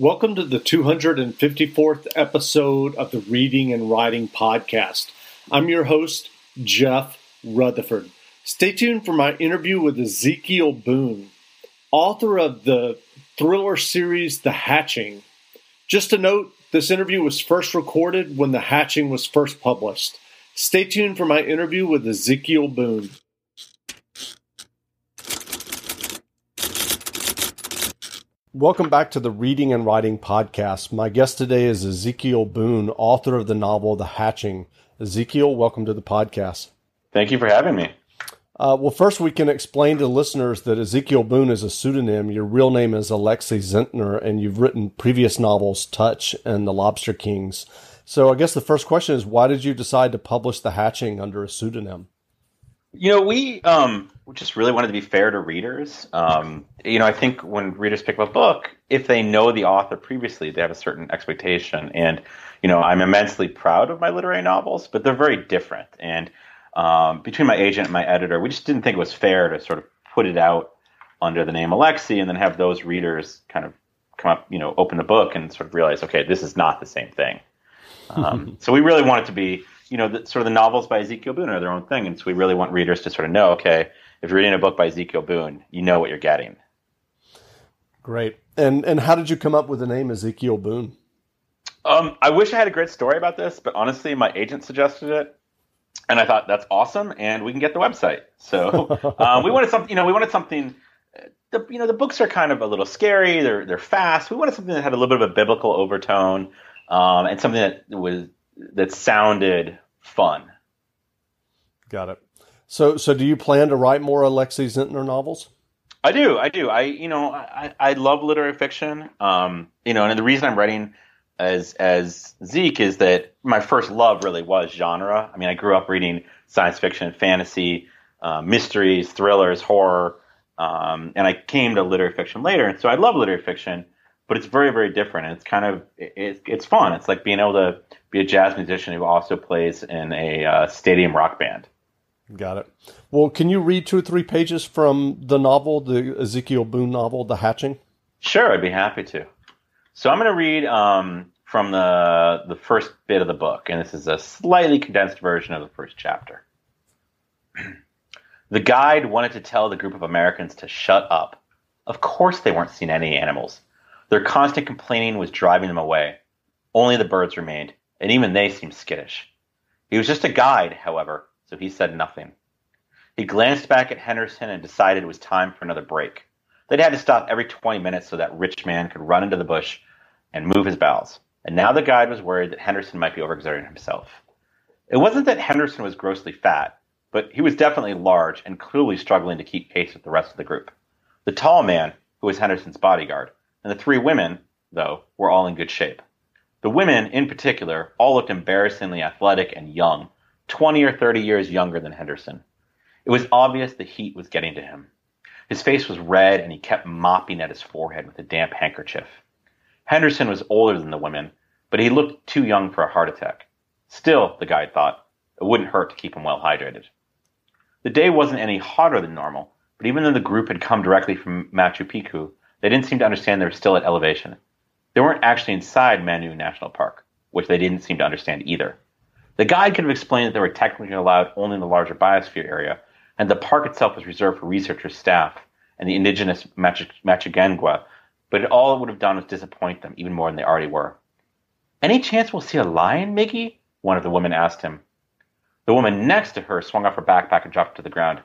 Welcome to the 254th episode of the Reading and Writing Podcast. I'm your host, Jeff Rutherford. Stay tuned for my interview with Ezekiel Boone, author of the thriller series The Hatching. Just a note this interview was first recorded when The Hatching was first published. Stay tuned for my interview with Ezekiel Boone. Welcome back to the Reading and Writing Podcast. My guest today is Ezekiel Boone, author of the novel The Hatching. Ezekiel, welcome to the podcast. Thank you for having me. Uh, well, first, we can explain to listeners that Ezekiel Boone is a pseudonym. Your real name is Alexi Zentner, and you've written previous novels, Touch and The Lobster Kings. So, I guess the first question is why did you decide to publish The Hatching under a pseudonym? You know, we um, just really wanted to be fair to readers. Um, you know, I think when readers pick up a book, if they know the author previously, they have a certain expectation. And, you know, I'm immensely proud of my literary novels, but they're very different. And um, between my agent and my editor, we just didn't think it was fair to sort of put it out under the name Alexi and then have those readers kind of come up, you know, open the book and sort of realize, okay, this is not the same thing. Um, so we really wanted to be you know, the, sort of the novels by Ezekiel Boone are their own thing, and so we really want readers to sort of know, okay, if you're reading a book by Ezekiel Boone, you know what you're getting. Great. And and how did you come up with the name Ezekiel Boone? Um, I wish I had a great story about this, but honestly, my agent suggested it, and I thought that's awesome, and we can get the website. So um, we wanted something, you know, we wanted something. The you know the books are kind of a little scary. They're they're fast. We wanted something that had a little bit of a biblical overtone, um, and something that was that sounded fun. Got it. So, so do you plan to write more Alexi Zentner novels? I do. I do. I, you know, I, I love literary fiction. Um, you know, and the reason I'm writing as as Zeke is that my first love really was genre. I mean, I grew up reading science fiction, fantasy, uh, mysteries, thrillers, horror, um, and I came to literary fiction later. And so I love literary fiction, but it's very, very different. It's kind of it, it's fun. It's like being able to be a jazz musician who also plays in a uh, stadium rock band. Got it. Well, can you read two or three pages from the novel, the Ezekiel Boone novel, The Hatching? Sure, I'd be happy to. So I'm going to read um, from the the first bit of the book, and this is a slightly condensed version of the first chapter. the guide wanted to tell the group of Americans to shut up. Of course, they weren't seeing any animals. Their constant complaining was driving them away. Only the birds remained and even they seemed skittish. He was just a guide, however, so he said nothing. He glanced back at Henderson and decided it was time for another break. They'd had to stop every 20 minutes so that rich man could run into the bush and move his bowels. And now the guide was worried that Henderson might be overexerting himself. It wasn't that Henderson was grossly fat, but he was definitely large and clearly struggling to keep pace with the rest of the group. The tall man, who was Henderson's bodyguard, and the three women, though, were all in good shape. The women, in particular, all looked embarrassingly athletic and young, 20 or 30 years younger than Henderson. It was obvious the heat was getting to him. His face was red and he kept mopping at his forehead with a damp handkerchief. Henderson was older than the women, but he looked too young for a heart attack. Still, the guide thought, it wouldn't hurt to keep him well hydrated. The day wasn't any hotter than normal, but even though the group had come directly from Machu Picchu, they didn't seem to understand they were still at elevation. They weren't actually inside Manu National Park, which they didn't seem to understand either. The guide could have explained that they were technically allowed only in the larger biosphere area, and the park itself was reserved for researchers, staff, and the indigenous Machiguenga, but it all it would have done was disappoint them even more than they already were. Any chance we'll see a lion, Miggy? One of the women asked him. The woman next to her swung off her backpack and dropped to the ground.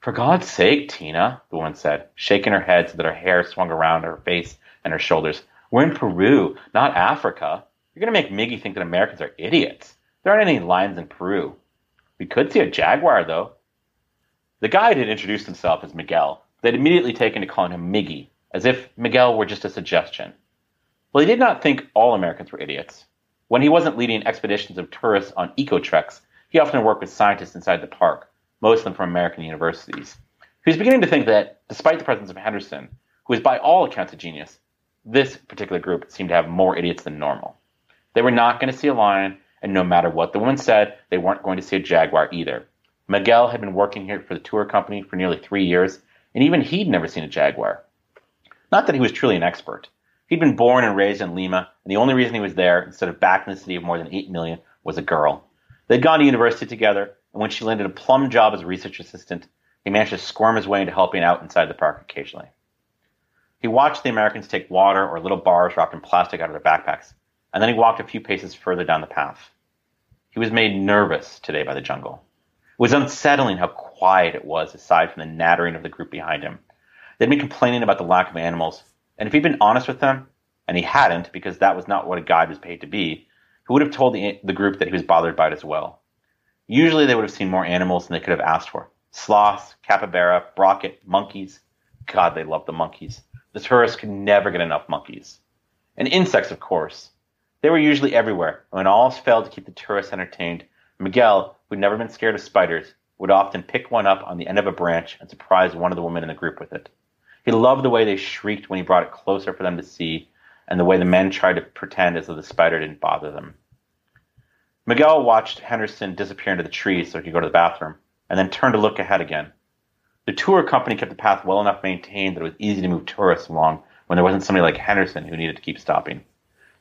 For God's sake, Tina, the woman said, shaking her head so that her hair swung around her face and her shoulders. We're in Peru, not Africa. You're going to make Miggy think that Americans are idiots. There aren't any lions in Peru. We could see a jaguar, though. The guide had introduced himself as Miguel. They'd immediately taken to calling him Miggy, as if Miguel were just a suggestion. Well, he did not think all Americans were idiots. When he wasn't leading expeditions of tourists on eco treks, he often worked with scientists inside the park, most of them from American universities. Was beginning to think that, despite the presence of Henderson, who was by all accounts a genius, this particular group seemed to have more idiots than normal. They were not going to see a lion, and no matter what the woman said, they weren't going to see a jaguar either. Miguel had been working here for the tour company for nearly three years, and even he'd never seen a jaguar. Not that he was truly an expert. He'd been born and raised in Lima, and the only reason he was there, instead of back in the city of more than 8 million, was a girl. They'd gone to university together, and when she landed a plum job as a research assistant, he managed to squirm his way into helping out inside the park occasionally. He watched the Americans take water or little bars wrapped in plastic out of their backpacks, and then he walked a few paces further down the path. He was made nervous today by the jungle. It was unsettling how quiet it was aside from the nattering of the group behind him. They'd been complaining about the lack of animals, and if he'd been honest with them, and he hadn't because that was not what a guide was paid to be, he would have told the, the group that he was bothered by it as well. Usually they would have seen more animals than they could have asked for. Sloths, capybara, brocket, monkeys. God, they loved the monkeys. The tourists could never get enough monkeys. And insects, of course. They were usually everywhere, and when all failed to keep the tourists entertained, Miguel, who'd never been scared of spiders, would often pick one up on the end of a branch and surprise one of the women in the group with it. He loved the way they shrieked when he brought it closer for them to see, and the way the men tried to pretend as though the spider didn't bother them. Miguel watched Henderson disappear into the trees so he could go to the bathroom, and then turned to look ahead again. The tour company kept the path well enough maintained that it was easy to move tourists along when there wasn't somebody like Henderson who needed to keep stopping.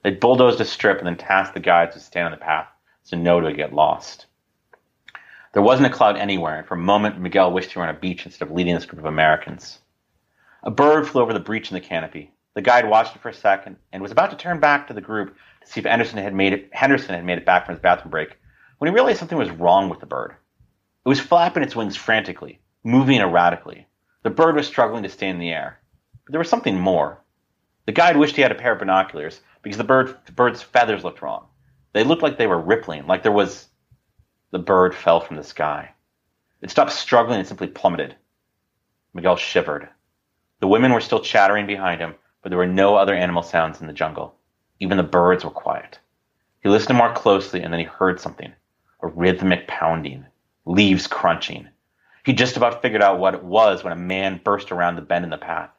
They bulldozed a strip and then tasked the guides to stand on the path so no one would get lost. There wasn't a cloud anywhere, and for a moment Miguel wished he were on a beach instead of leading this group of Americans. A bird flew over the breach in the canopy. The guide watched it for a second and was about to turn back to the group to see if Henderson had made it, Henderson had made it back from his bathroom break when he realized something was wrong with the bird. It was flapping its wings frantically, moving erratically. The bird was struggling to stay in the air. But there was something more. The guide wished he had a pair of binoculars because the, bird, the bird's feathers looked wrong. They looked like they were rippling, like there was. The bird fell from the sky. It stopped struggling and simply plummeted. Miguel shivered. The women were still chattering behind him, but there were no other animal sounds in the jungle. Even the birds were quiet. He listened more closely and then he heard something a rhythmic pounding, leaves crunching. He just about figured out what it was when a man burst around the bend in the path.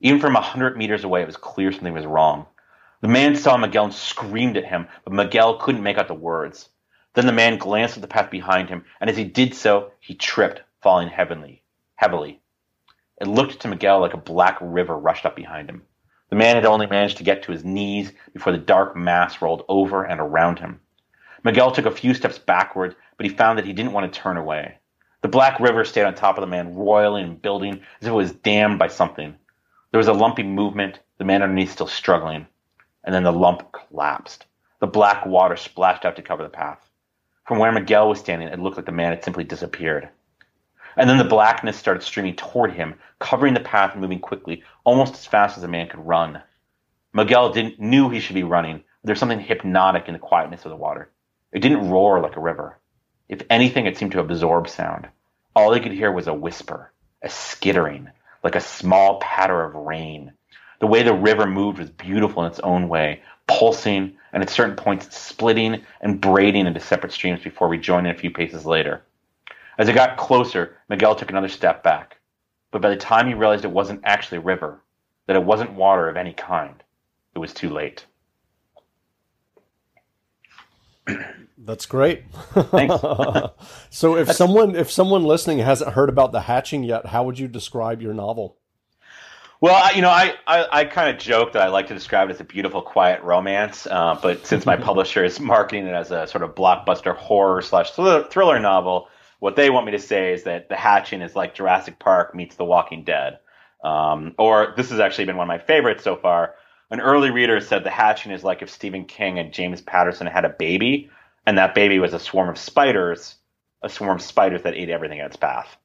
Even from a hundred meters away, it was clear something was wrong. The man saw Miguel and screamed at him, but Miguel couldn't make out the words. Then the man glanced at the path behind him, and as he did so, he tripped, falling heavily. Heavily. It looked to Miguel like a black river rushed up behind him. The man had only managed to get to his knees before the dark mass rolled over and around him. Miguel took a few steps backward, but he found that he didn't want to turn away. The black river stayed on top of the man, roiling and building as if it was dammed by something. There was a lumpy movement, the man underneath still struggling, and then the lump collapsed. The black water splashed out to cover the path. From where Miguel was standing, it looked like the man had simply disappeared. And then the blackness started streaming toward him, covering the path and moving quickly, almost as fast as a man could run. Miguel didn't knew he should be running. There's something hypnotic in the quietness of the water. It didn't roar like a river. If anything, it seemed to absorb sound. All he could hear was a whisper, a skittering, like a small patter of rain. The way the river moved was beautiful in its own way, pulsing and at certain points splitting and braiding into separate streams before rejoining a few paces later. As it got closer, Miguel took another step back. But by the time he realized it wasn't actually a river, that it wasn't water of any kind, it was too late. That's great. Thanks. so if someone if someone listening hasn't heard about the hatching yet, how would you describe your novel? Well, I, you know, I, I, I kind of joke that I like to describe it as a beautiful, quiet romance. Uh, but since my publisher is marketing it as a sort of blockbuster horror slash thriller novel, what they want me to say is that The Hatching is like Jurassic Park meets The Walking Dead. Um, or this has actually been one of my favorites so far. An early reader said The Hatching is like if Stephen King and James Patterson had a baby, and that baby was a swarm of spiders, a swarm of spiders that ate everything in its path.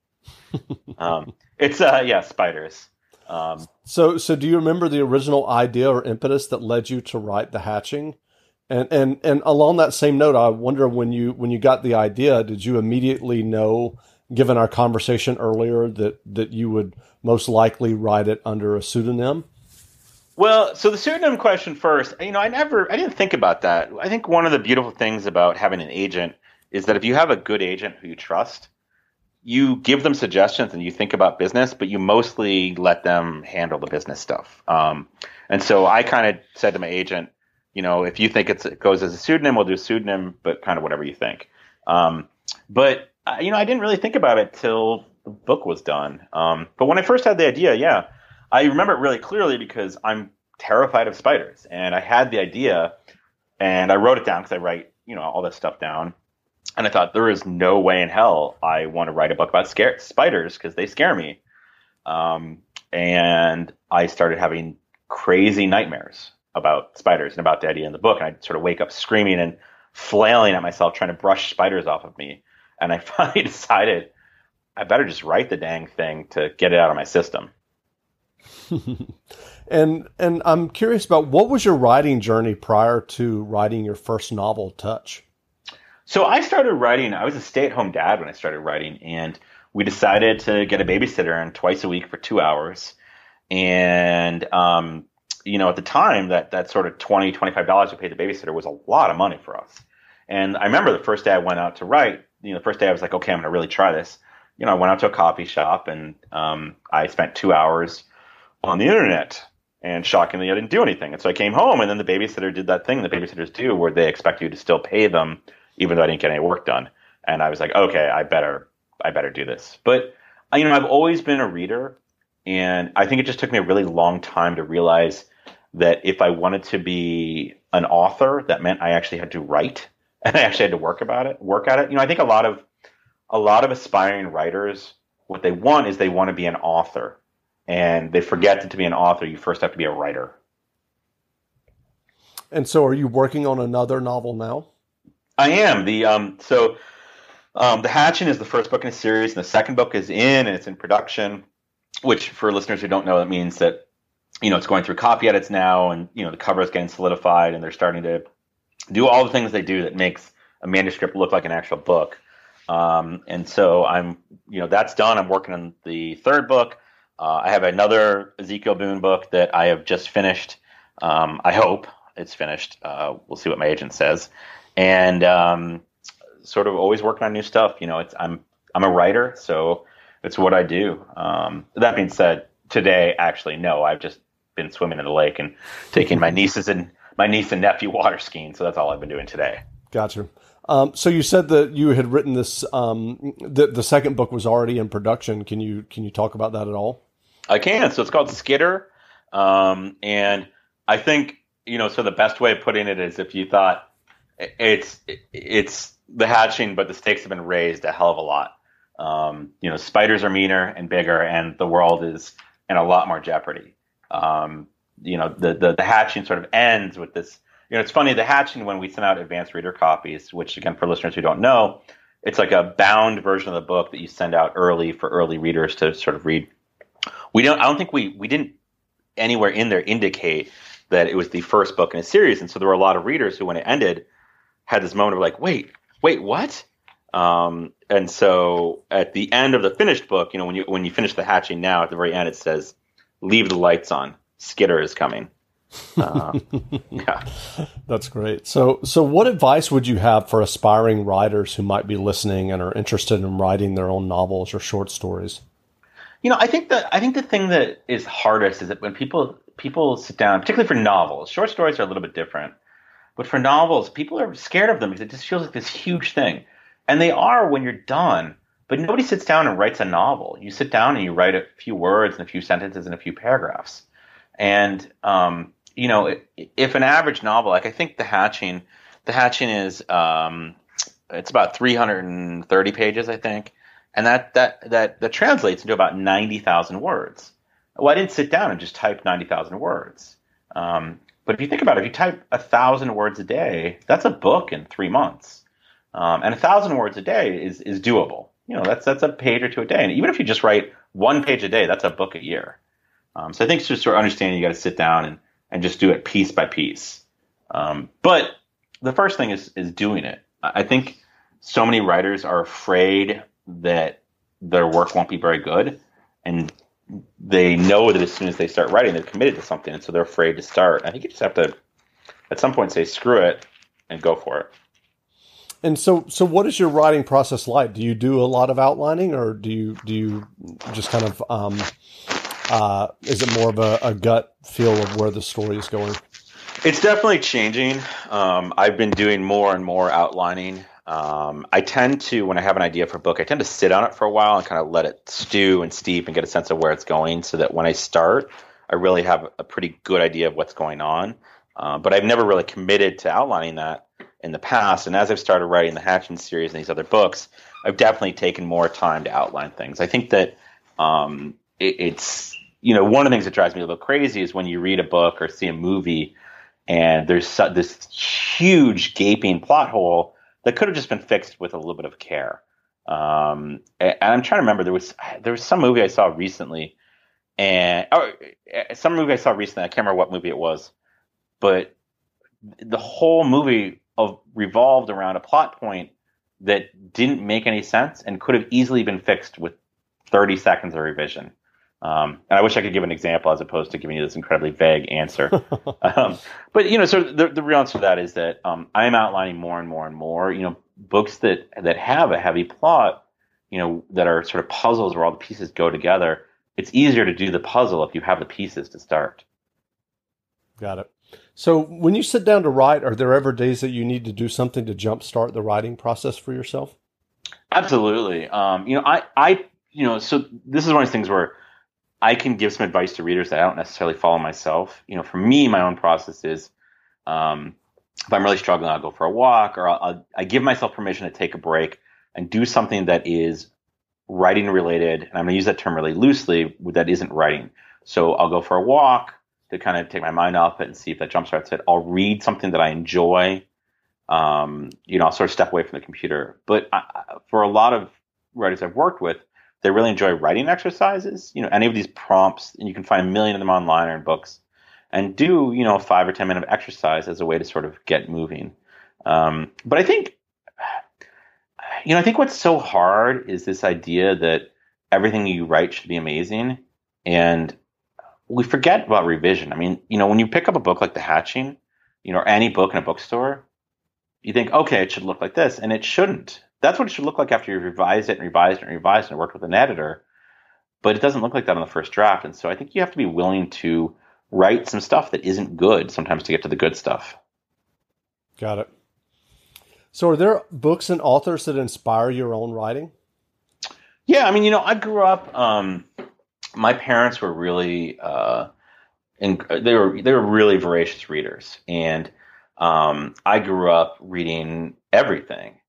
um, it's uh, yeah, spiders. Um, so, so do you remember the original idea or impetus that led you to write the hatching? And and and along that same note, I wonder when you when you got the idea, did you immediately know, given our conversation earlier, that that you would most likely write it under a pseudonym? Well, so the pseudonym question first, you know, I never, I didn't think about that. I think one of the beautiful things about having an agent is that if you have a good agent who you trust, you give them suggestions and you think about business, but you mostly let them handle the business stuff. Um, and so I kind of said to my agent, you know, if you think it goes as a pseudonym, we'll do a pseudonym, but kind of whatever you think. Um, but uh, you know, I didn't really think about it till the book was done. Um, but when I first had the idea, yeah, I remember it really clearly because I'm terrified of spiders. And I had the idea, and I wrote it down because I write, you know, all this stuff down. And I thought there is no way in hell I want to write a book about scare- spiders because they scare me. Um, and I started having crazy nightmares about spiders and about the idea in the book. And I'd sort of wake up screaming and flailing at myself, trying to brush spiders off of me. And I finally decided I better just write the dang thing to get it out of my system. and and I'm curious about what was your writing journey prior to writing your first novel, Touch? So I started writing. I was a stay-at-home dad when I started writing, and we decided to get a babysitter and twice a week for two hours. And um, you know, at the time, that that sort of 20 $25 we paid the babysitter was a lot of money for us. And I remember the first day I went out to write, you know, the first day I was like, okay, I'm going to really try this. You know, I went out to a coffee shop and um, I spent two hours on the internet. And shockingly, I didn't do anything. And so I came home, and then the babysitter did that thing the babysitters do where they expect you to still pay them, even though I didn't get any work done. And I was like, okay, I better, I better do this. But you know, I've always been a reader, and I think it just took me a really long time to realize that if I wanted to be an author, that meant I actually had to write and I actually had to work about it, work at it. You know, I think a lot of a lot of aspiring writers, what they want is they want to be an author, and they forget that to be an author, you first have to be a writer. And so, are you working on another novel now? I am. The um, so um, the Hatching is the first book in a series, and the second book is in and it's in production. Which, for listeners who don't know, that means that you know, it's going through copy edits now, and you know, the cover is getting solidified, and they're starting to do all the things they do that makes a manuscript look like an actual book. Um, and so I'm, you know, that's done. I'm working on the third book. Uh, I have another Ezekiel Boone book that I have just finished. Um, I hope it's finished. Uh, we'll see what my agent says. And um, sort of always working on new stuff. You know, it's I'm I'm a writer, so it's what I do. Um, that being said, today actually no, I've just been swimming in the lake and taking my nieces and my niece and nephew water skiing. So that's all I've been doing today. Gotcha. Um, so you said that you had written this. Um, the the second book was already in production. Can you can you talk about that at all? I can. So it's called Skitter, um, and I think you know. So the best way of putting it is if you thought it's it's the hatching, but the stakes have been raised a hell of a lot. Um, you know, spiders are meaner and bigger, and the world is in a lot more jeopardy. Um, you know, the, the, the hatching sort of ends with this. You know, it's funny the hatching when we send out advanced reader copies, which again for listeners who don't know, it's like a bound version of the book that you send out early for early readers to sort of read. We don't. I don't think we we didn't anywhere in there indicate that it was the first book in a series, and so there were a lot of readers who, when it ended, had this moment of like, wait, wait, what? Um, and so at the end of the finished book, you know, when you when you finish the hatching now, at the very end, it says leave the lights on. Skitter is coming. Uh, yeah, that's great. So, so what advice would you have for aspiring writers who might be listening and are interested in writing their own novels or short stories? You know, I think that I think the thing that is hardest is that when people people sit down, particularly for novels, short stories are a little bit different, but for novels, people are scared of them because it just feels like this huge thing, and they are when you're done. But nobody sits down and writes a novel. You sit down and you write a few words and a few sentences and a few paragraphs. And um, you know, if an average novel, like I think The Hatching, The Hatching is um, it's about 330 pages, I think, and that that that that translates into about 90,000 words. Well, I didn't sit down and just type 90,000 words. Um, but if you think about it, if you type a thousand words a day, that's a book in three months. Um, and a thousand words a day is is doable you know that's that's a page or two a day, and even if you just write one page a day, that's a book a year. Um, so I think it's just sort of understanding you got to sit down and and just do it piece by piece. Um, but the first thing is is doing it. I think so many writers are afraid that their work won't be very good, and they know that as soon as they start writing, they're committed to something, and so they're afraid to start. I think you just have to, at some point, say screw it and go for it. And so, so what is your writing process like? Do you do a lot of outlining, or do you do you just kind of um, uh, is it more of a, a, gut feel of where the story is going? It's definitely changing. Um, I've been doing more and more outlining. Um, I tend to, when I have an idea for a book, I tend to sit on it for a while and kind of let it stew and steep and get a sense of where it's going, so that when I start, I really have a pretty good idea of what's going on. Uh, but I've never really committed to outlining that in the past. And as I've started writing the Hatching series and these other books, I've definitely taken more time to outline things. I think that um, it, it's you know one of the things that drives me a little crazy is when you read a book or see a movie and there's this huge gaping plot hole that could have just been fixed with a little bit of care. Um, and, and I'm trying to remember there was there was some movie I saw recently, and oh, some movie I saw recently. I can't remember what movie it was, but the whole movie of revolved around a plot point that didn't make any sense and could have easily been fixed with 30 seconds of revision. Um, and I wish I could give an example as opposed to giving you this incredibly vague answer. um, but you know, so the, the real answer to that is that um, I'm outlining more and more and more. You know, books that that have a heavy plot, you know, that are sort of puzzles where all the pieces go together. It's easier to do the puzzle if you have the pieces to start. Got it. So when you sit down to write, are there ever days that you need to do something to jumpstart the writing process for yourself? Absolutely. Um, you know, I, I, you know, so this is one of those things where I can give some advice to readers that I don't necessarily follow myself. You know, for me, my own process is, um, if I'm really struggling, I'll go for a walk or I'll, I'll, I give myself permission to take a break and do something that is writing related. And I'm going to use that term really loosely that isn't writing. So I'll go for a walk to kind of take my mind off it and see if that jumpstarts it. I'll read something that I enjoy. Um, you know, I'll sort of step away from the computer. But I, for a lot of writers I've worked with, they really enjoy writing exercises. You know, any of these prompts, and you can find a million of them online or in books, and do you know five or ten minute exercise as a way to sort of get moving. Um, but I think, you know, I think what's so hard is this idea that everything you write should be amazing, and we forget about revision. I mean, you know, when you pick up a book like The Hatching, you know, or any book in a bookstore, you think, okay, it should look like this, and it shouldn't. That's what it should look like after you've revised it and revised it and revised it and worked with an editor. But it doesn't look like that on the first draft. And so I think you have to be willing to write some stuff that isn't good sometimes to get to the good stuff. Got it. So are there books and authors that inspire your own writing? Yeah, I mean, you know, I grew up um, my parents were really uh, in, they were they were really voracious readers, and um, I grew up reading everything.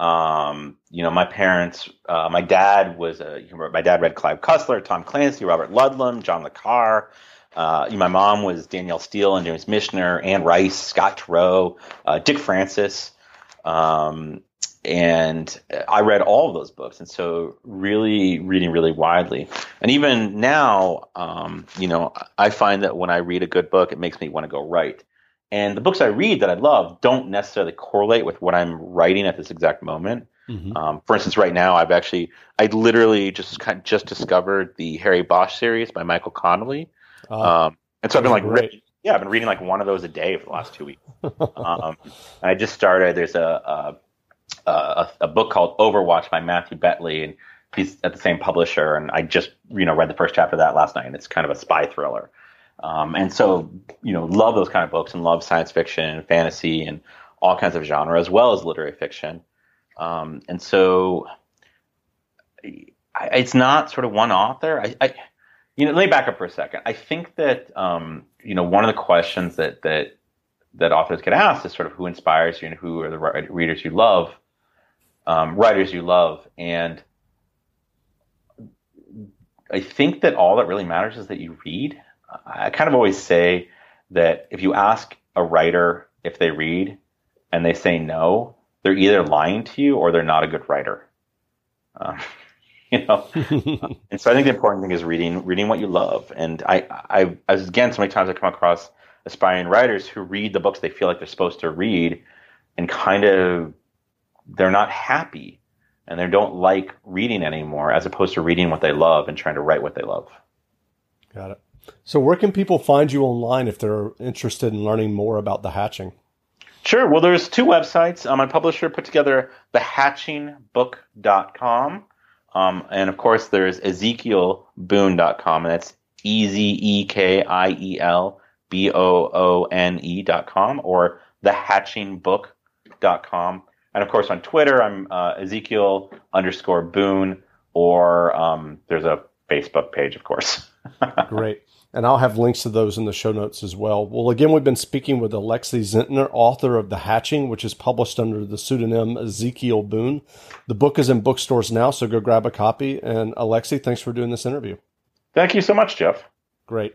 Um, you know, my parents, uh, my dad was a, my dad read Clive Cussler, Tom Clancy, Robert Ludlum, John le Carre. Uh, my mom was Danielle Steel and James Michener, Anne Rice, Scott Turow, uh, Dick Francis. Um, and I read all of those books, and so really reading really widely. And even now, um, you know, I find that when I read a good book, it makes me want to go write. And the books I read that I love don't necessarily correlate with what I'm writing at this exact moment. Mm-hmm. Um, for instance, right now, I've actually, I literally just kind of just discovered the Harry Bosch series by Michael Connelly, uh, um, and so I've been like, yeah, I've been reading like one of those a day for the last two weeks. um, I just started. There's a, a a, a, book called Overwatch by Matthew Betley, and he's at the same publisher. And I just you know read the first chapter of that last night, and it's kind of a spy thriller. Um, and so you know love those kind of books and love science fiction and fantasy and all kinds of genre as well as literary fiction. Um, and so I, it's not sort of one author. I, I, you know, let me back up for a second. I think that um, you know one of the questions that that that authors get asked is sort of who inspires you and who are the readers you love um, writers you love. And I think that all that really matters is that you read. I kind of always say that if you ask a writer if they read and they say no, they're either lying to you or they're not a good writer. Um, you know, and so I think the important thing is reading, reading what you love. And I, I, as again, so many times I come across aspiring writers who read the books they feel like they're supposed to read and kind of they're not happy and they don't like reading anymore as opposed to reading what they love and trying to write what they love. Got it. So where can people find you online if they're interested in learning more about the hatching? Sure. Well, there's two websites. Um, my publisher put together thehatchingbook.com. Um, and of course, there's ezekielboone.com, and that's E Z E K I E L B O O N E.com or thehatchingbook.com. And of course, on Twitter, I'm uh, Ezekiel underscore Boone, or um, there's a Facebook page, of course. Great. and I'll have links to those in the show notes as well. Well, again, we've been speaking with Alexi Zentner, author of The Hatching, which is published under the pseudonym Ezekiel Boone. The book is in bookstores now, so go grab a copy. And Alexi, thanks for doing this interview. Thank you so much, Jeff. Great.